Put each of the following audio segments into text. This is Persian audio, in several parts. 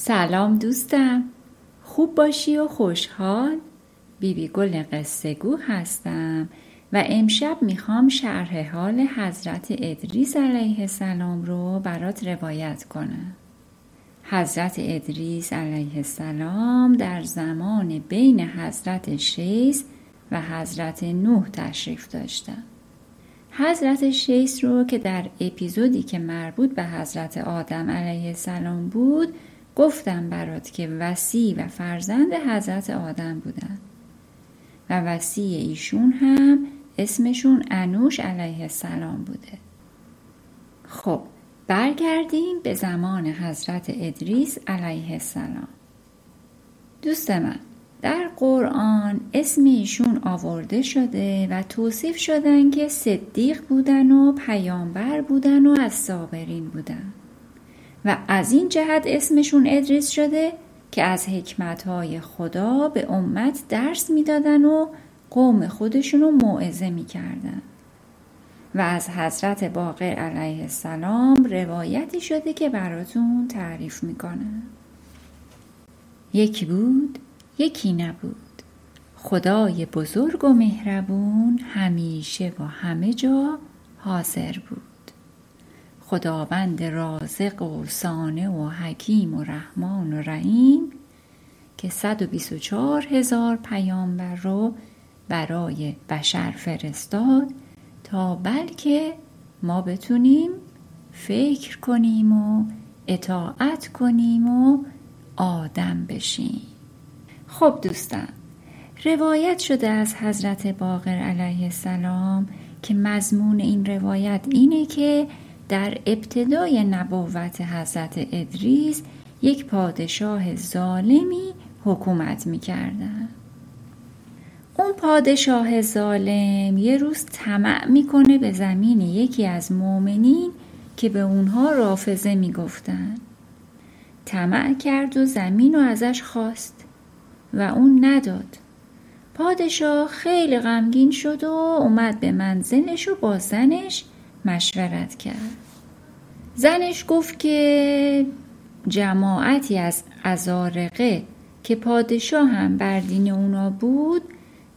سلام دوستم. خوب باشی و خوشحال؟ بیبی گل قصه گو هستم و امشب می‌خوام شرح حال حضرت ادریس علیه السلام رو برات روایت کنم. حضرت ادریس علیه السلام در زمان بین حضرت شیس و حضرت نوح تشریف داشتن حضرت شیس رو که در اپیزودی که مربوط به حضرت آدم علیه السلام بود گفتم برات که وسیع و فرزند حضرت آدم بودن. و وسیع ایشون هم اسمشون انوش علیه السلام بوده. خب برگردیم به زمان حضرت ادریس علیه السلام. دوست من در قرآن اسم ایشون آورده شده و توصیف شدن که صدیق بودن و پیامبر بودن و از صابرین بودن. و از این جهت اسمشون ادریس شده که از حکمتهای خدا به امت درس می‌دادن و قوم خودشون رو موعظه می‌کردن. و از حضرت باقر علیه السلام روایتی شده که براتون تعریف می‌کنه یکی بود یکی نبود. خدای بزرگ و مهربون همیشه و همه جا حاضر بود. خداوند رازق و سانه و حکیم و رحمان و رحیم که 124 هزار پیامبر رو برای بشر فرستاد تا بلکه ما بتونیم فکر کنیم و اطاعت کنیم و آدم بشیم. خب دوستان روایت شده از حضرت باقر علیه السلام که مضمون این روایت اینه که در ابتدای نبوت حضرت ادریس یک پادشاه ظالمی حکومت می کردن. اون پادشاه ظالم یه روز طمع می‌کنه به زمین یکی از مؤمنین که به اونها رافضه می‌گفتن طمع کرد و زمین رو ازش خواست و اون نداد پادشاه خیلی غمگین شد و اومد به منزلش و با زنش مشورت کرد. زنش گفت که جماعتی از ازارقه که پادشاه هم بر دین اونا بود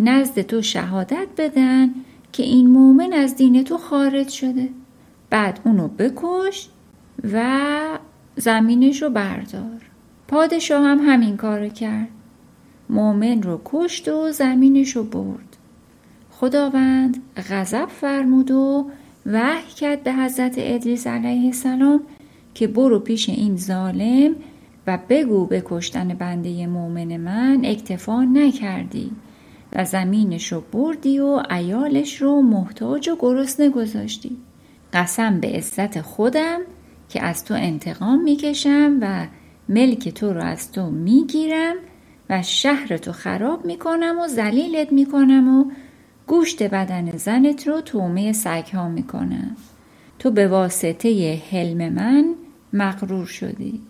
نزد تو شهادت بدن که این مومن از دین تو خارج شده. بعد اونو بکش و زمینش رو بردار. پادشاه هم همین کار کرد. مومن رو کشت و زمینش رو برد. خداوند غضب فرمود و وحی کرد به حضرت ادریس علیه السلام که برو پیش این ظالم و بگو به کشتن بنده مؤمن من اکتفا نکردی و زمینش رو بردی و ایالش رو محتاج و گرسنه گذاشتی. قسم به عزت خودم که از تو انتقام می‌کشم و ملک تو رو از تو می‌گیرم و شهر تو خراب می‌کنم و زلیلت می‌کنم و گوشت بدن زنت رو تومه سگ ها می‌کنم تو به واسطه حلم من مغرور شدی.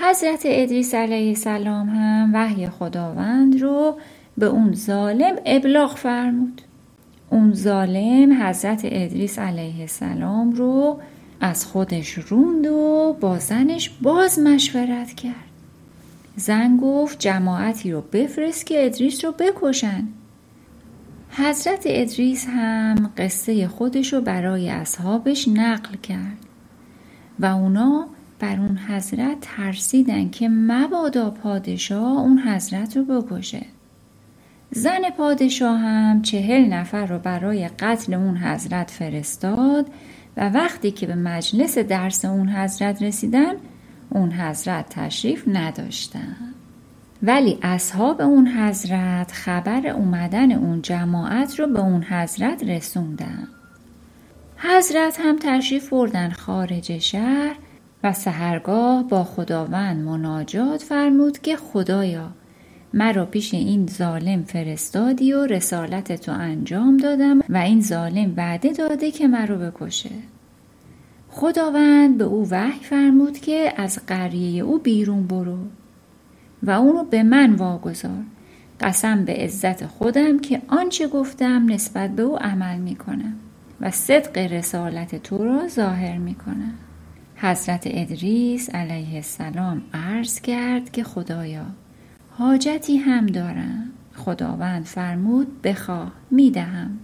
حضرت ادریس علیه السلام هم وحی خداوند رو به اون ظالم ابلاغ فرمود. اون ظالم حضرت ادریس علیه السلام رو از خودش روند و با زنش باز مشورت کرد. زن گفت جماعتی رو بفرست که ادریس رو بکشن. حضرت ادریس هم قصه خودش رو برای اصحابش نقل کرد و اونا بر اون حضرت ترسیدن که مبادا پادشاه اون حضرت رو بکشه. زن پادشاه هم چهل نفر رو برای قتل اون حضرت فرستاد و وقتی که به مجلس درس اون حضرت رسیدن اون حضرت تشریف نداشتن. ولی اصحاب اون حضرت خبر اومدن اون جماعت رو به اون حضرت رسوندن. حضرت هم تشریف بردن خارج شهر و سهرگاه با خداوند مناجات فرمود که خدایا مرا پیش این ظالم فرستادی و رسالت تو انجام دادم و این ظالم وعده داده که مرا بکشه. خداوند به او وحی فرمود که از قریه او بیرون برو. و اونو به من واگذار. قسم به عزت خودم که آنچه گفتم نسبت به او عمل می‌کنم و صدق رسالت تو را ظاهر می‌کنم. حضرت ادریس علیه السلام عرض کرد که خدایا حاجتی هم دارم. خداوند فرمود بخواه می‌دهم.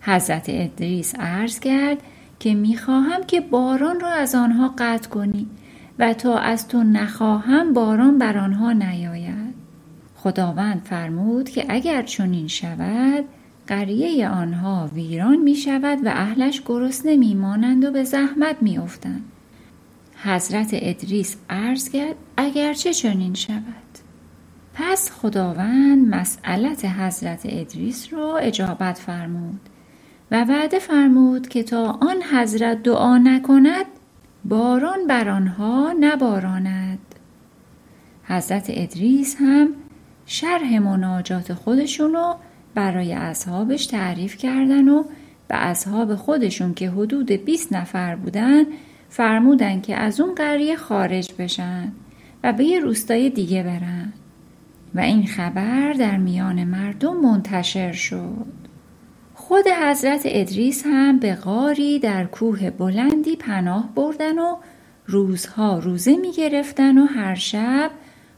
حضرت ادریس عرض کرد که می‌خواهم که باران را از آنها قطع کنی و تا از تو نخواهم باران بر آنها نیاید. خداوند فرمود که اگر چنین شود قریه آنها ویران می شود و اهلش گرسنه میمانند و به زحمت میافتند حضرت ادریس عرض کرد اگرچه چنین شود. پس خداوند مسئلت حضرت ادریس را اجابت فرمود و وعده فرمود که تا آن حضرت دعا نکند باران بر آنها نباراند. حضرت ادریس هم شرح مناجات خودشونو برای اصحابش تعریف کردن و به اصحاب خودشون که حدود 20 نفر بودن فرمودن که از اون قریه خارج بشن و به یه روستای دیگه برن. و این خبر در میان مردم منتشر شد. خود حضرت ادریس هم به غاری در کوه بلندی پناه بردن و روزها روزه می گرفتن و هر شب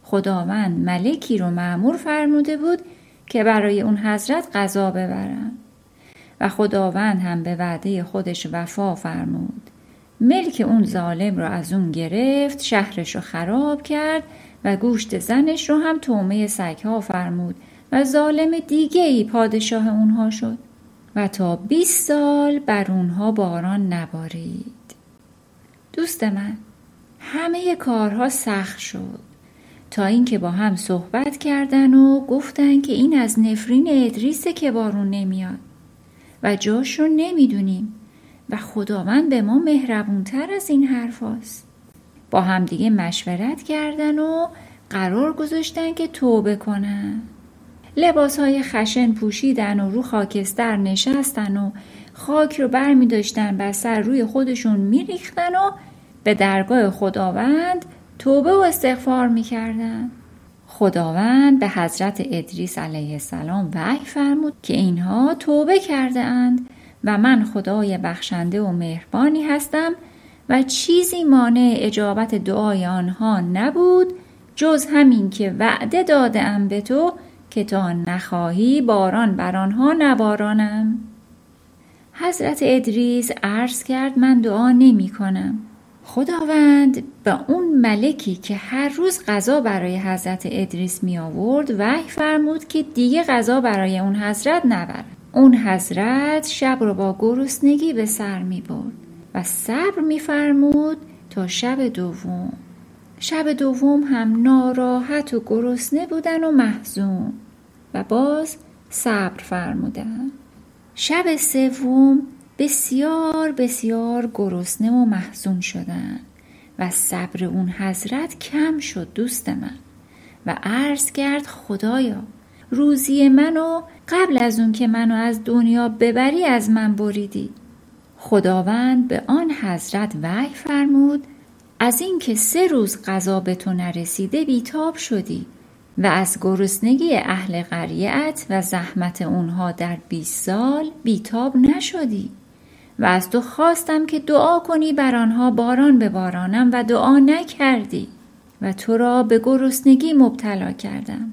خداوند ملکی رو معمور فرموده بود که برای اون حضرت غذا ببرن. و خداوند هم به وعده خودش وفا فرمود. ملک اون ظالم رو از اون گرفت شهرش رو خراب کرد و گوشت زنش رو هم تومه سگها فرمود و ظالم دیگه ای پادشاه اونها شد. و تا 20 سال بر اونها باران نبارید. دوست من همه کارها سخت شد. تا اینکه با هم صحبت کردن و گفتن که این از نفرین ادریسه که بارون نمیاد. و جاش رو نمی‌دونیم. و خداوند به ما مهربونتر از این حرف هست. با همدیگه مشورت کردن و قرار گذاشتن که توبه کنن. لباس های خشن پوشیدن و رو خاکستر نشستن و خاک رو بر می داشتن بر سر روی خودشون می ریختن و به درگاه خداوند توبه و استغفار می کردن. خداوند به حضرت ادریس علیه السلام وحی فرمود که اینها توبه کرده اند و من خدای بخشنده و مهربانی هستم و چیزی مانع اجابت دعای آنها نبود جز همین که وعده داده به تو که تا نخواهی باران بر آنها نبارانم حضرت ادریس عرض کرد من دعا نمی کنم. خداوند به اون ملکی که هر روز غذا برای حضرت ادریس می آورد وحی فرمود که دیگه غذا برای اون حضرت نبرد. اون حضرت شب رو با گرسنگی به سر می برد و صبر می فرمود تا شب دوم. شب دوم هم ناراحت و گرسنه بودن و محزون. و باز صبر فرمودن. شب سوم بسیار بسیار گرسنه و محزون شدن و صبر اون حضرت کم شد دوست من. و عرض کرد خدایا روزی منو قبل از اون که منو از دنیا ببری از من بریدی. خداوند به آن حضرت وحی فرمود از اینکه سه روز غذا به تو نرسیده بیتاب شدی. و از گرسنگی اهل قریعت و زحمت اونها در 20 سال بیتاب نشدی و از تو خواستم که دعا کنی بر آنها باران ببارانم و دعا نکردی و تو را به گرسنگی مبتلا کردم.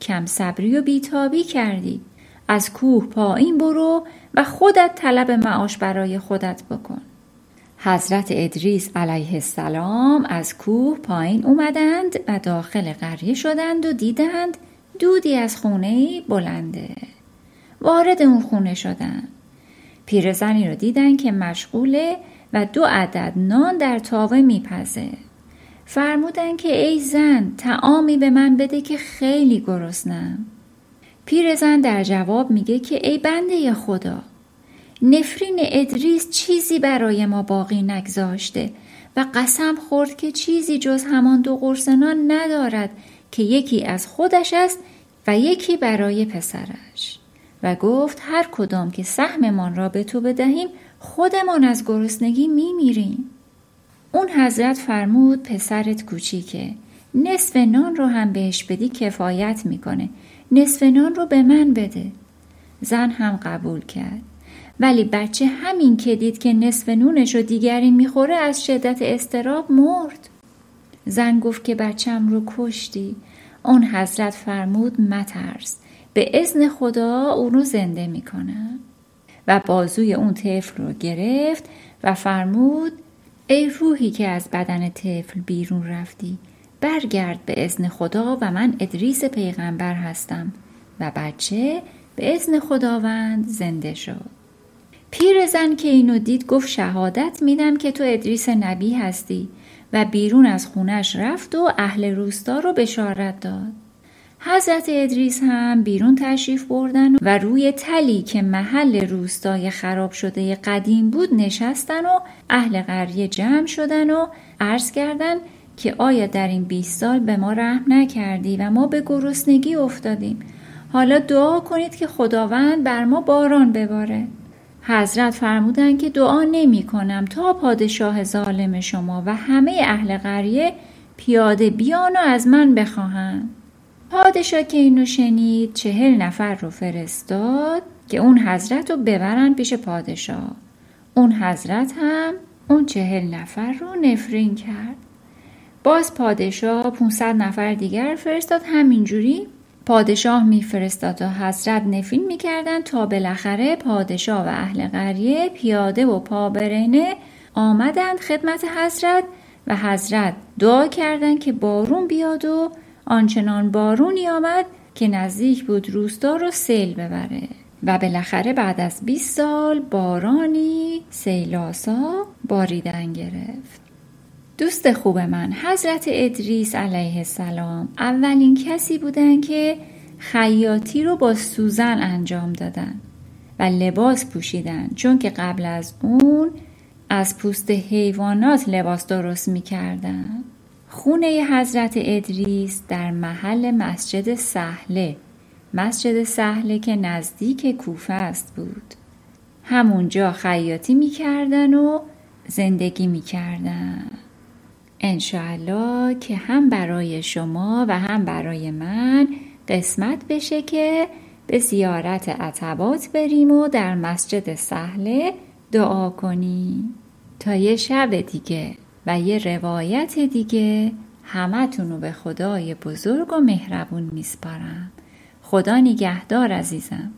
کم صبری و بیتابی کردی. از کوه پایین برو و خودت طلب معاش برای خودت بکن. حضرت ادریس علیه السلام از کوه پایین اومدند و داخل قریه شدند و دیدند دودی از خونه بلنده. وارد اون خونه شدند پیرزنی رو دیدن که مشغوله و دو عدد نان در تاوه میپزه. فرمودن که ای زن تعامی به من بده که خیلی گرسنم. پیرزن در جواب میگه که ای بنده خدا نفرین ادریس چیزی برای ما باقی نگذاشته و قسم خورد که چیزی جز همان دو قرسنان ندارد که یکی از خودش است و یکی برای پسرش. و گفت هر کدام که سهممان را به تو بدهیم خودمان از گرسنگی میمیریم. اون حضرت فرمود پسرت کوچیکه. نصف نان رو هم بهش بدی کفایت می‌کنه. نصف نان رو به من بده. زن هم قبول کرد. ولی بچه همین که دید که نصف نونش رو دیگری می‌خوره از شدت استراب مرد. زن گفت که بچم رو کشتی. اون حضرت فرمود مترس به ازن خدا اون رو زنده می‌کنه و بازوی اون طفل رو گرفت و فرمود ای روحی که از بدن طفل بیرون رفتی برگرد به ازن خدا و من ادریس پیغمبر هستم. و بچه به ازن خداوند زنده شد. پیر زن که اینو دید گفت شهادت میدم که تو ادریس نبی هستی و بیرون از خونش رفت و اهل روستا رو بشارت داد. حضرت ادریس هم بیرون تشریف بردن و روی تلی که محل روستای خراب شده قدیم بود نشستن و اهل قریه جمع شدن و عرض کردن که آیا در این 20 سال به ما رحم نکردی و ما به گرسنگی افتادیم. حالا دعا کنید که خداوند بر ما باران بباره. حضرت فرمودند که دعا نمی کنم تا پادشاه ظالم شما و همه اهل قریه پیاده بیان و از من بخواهند. پادشاه که اینو شنید چهل نفر رو فرستاد که اون حضرت رو ببرن پیش پادشاه. اون حضرت هم اون چهل نفر رو نفرین کرد. باز پادشاه 500 نفر دیگر فرستاد. همینجوری پادشاه میفرستاد و حضرت نفین می‌کردن تا بالاخره پادشاه و اهل قریه پیاده و پابرهنه آمدند خدمت حضرت و حضرت دعا کردند که بارون بیاد و آنچنان بارونی آمد که نزدیک بود روستا رو سیل ببره. و بالاخره بعد از 20 سال بارانی سیلاسا باریدن گرفت. دوست خوب من حضرت ادریس علیه السلام. اولین کسی بودن که خیاطی رو با سوزن انجام دادن و لباس پوشیدن. چون که قبل از اون از پوست حیوانات لباس درست می‌کردن. خونه حضرت ادریس در محل مسجد سهله. مسجد سهله که نزدیک کوفه است بود. همونجا خیاطی می‌کردن و زندگی می‌کردن. انشاءالله که هم برای شما و هم برای من قسمت بشه که به زیارت عتبات بریم و در مسجد سهله دعا کنیم. تا یه شب دیگه و یه روایت دیگه همتون رو به خدای بزرگ و مهربون میسپارم. خدا نگهدار عزیزم.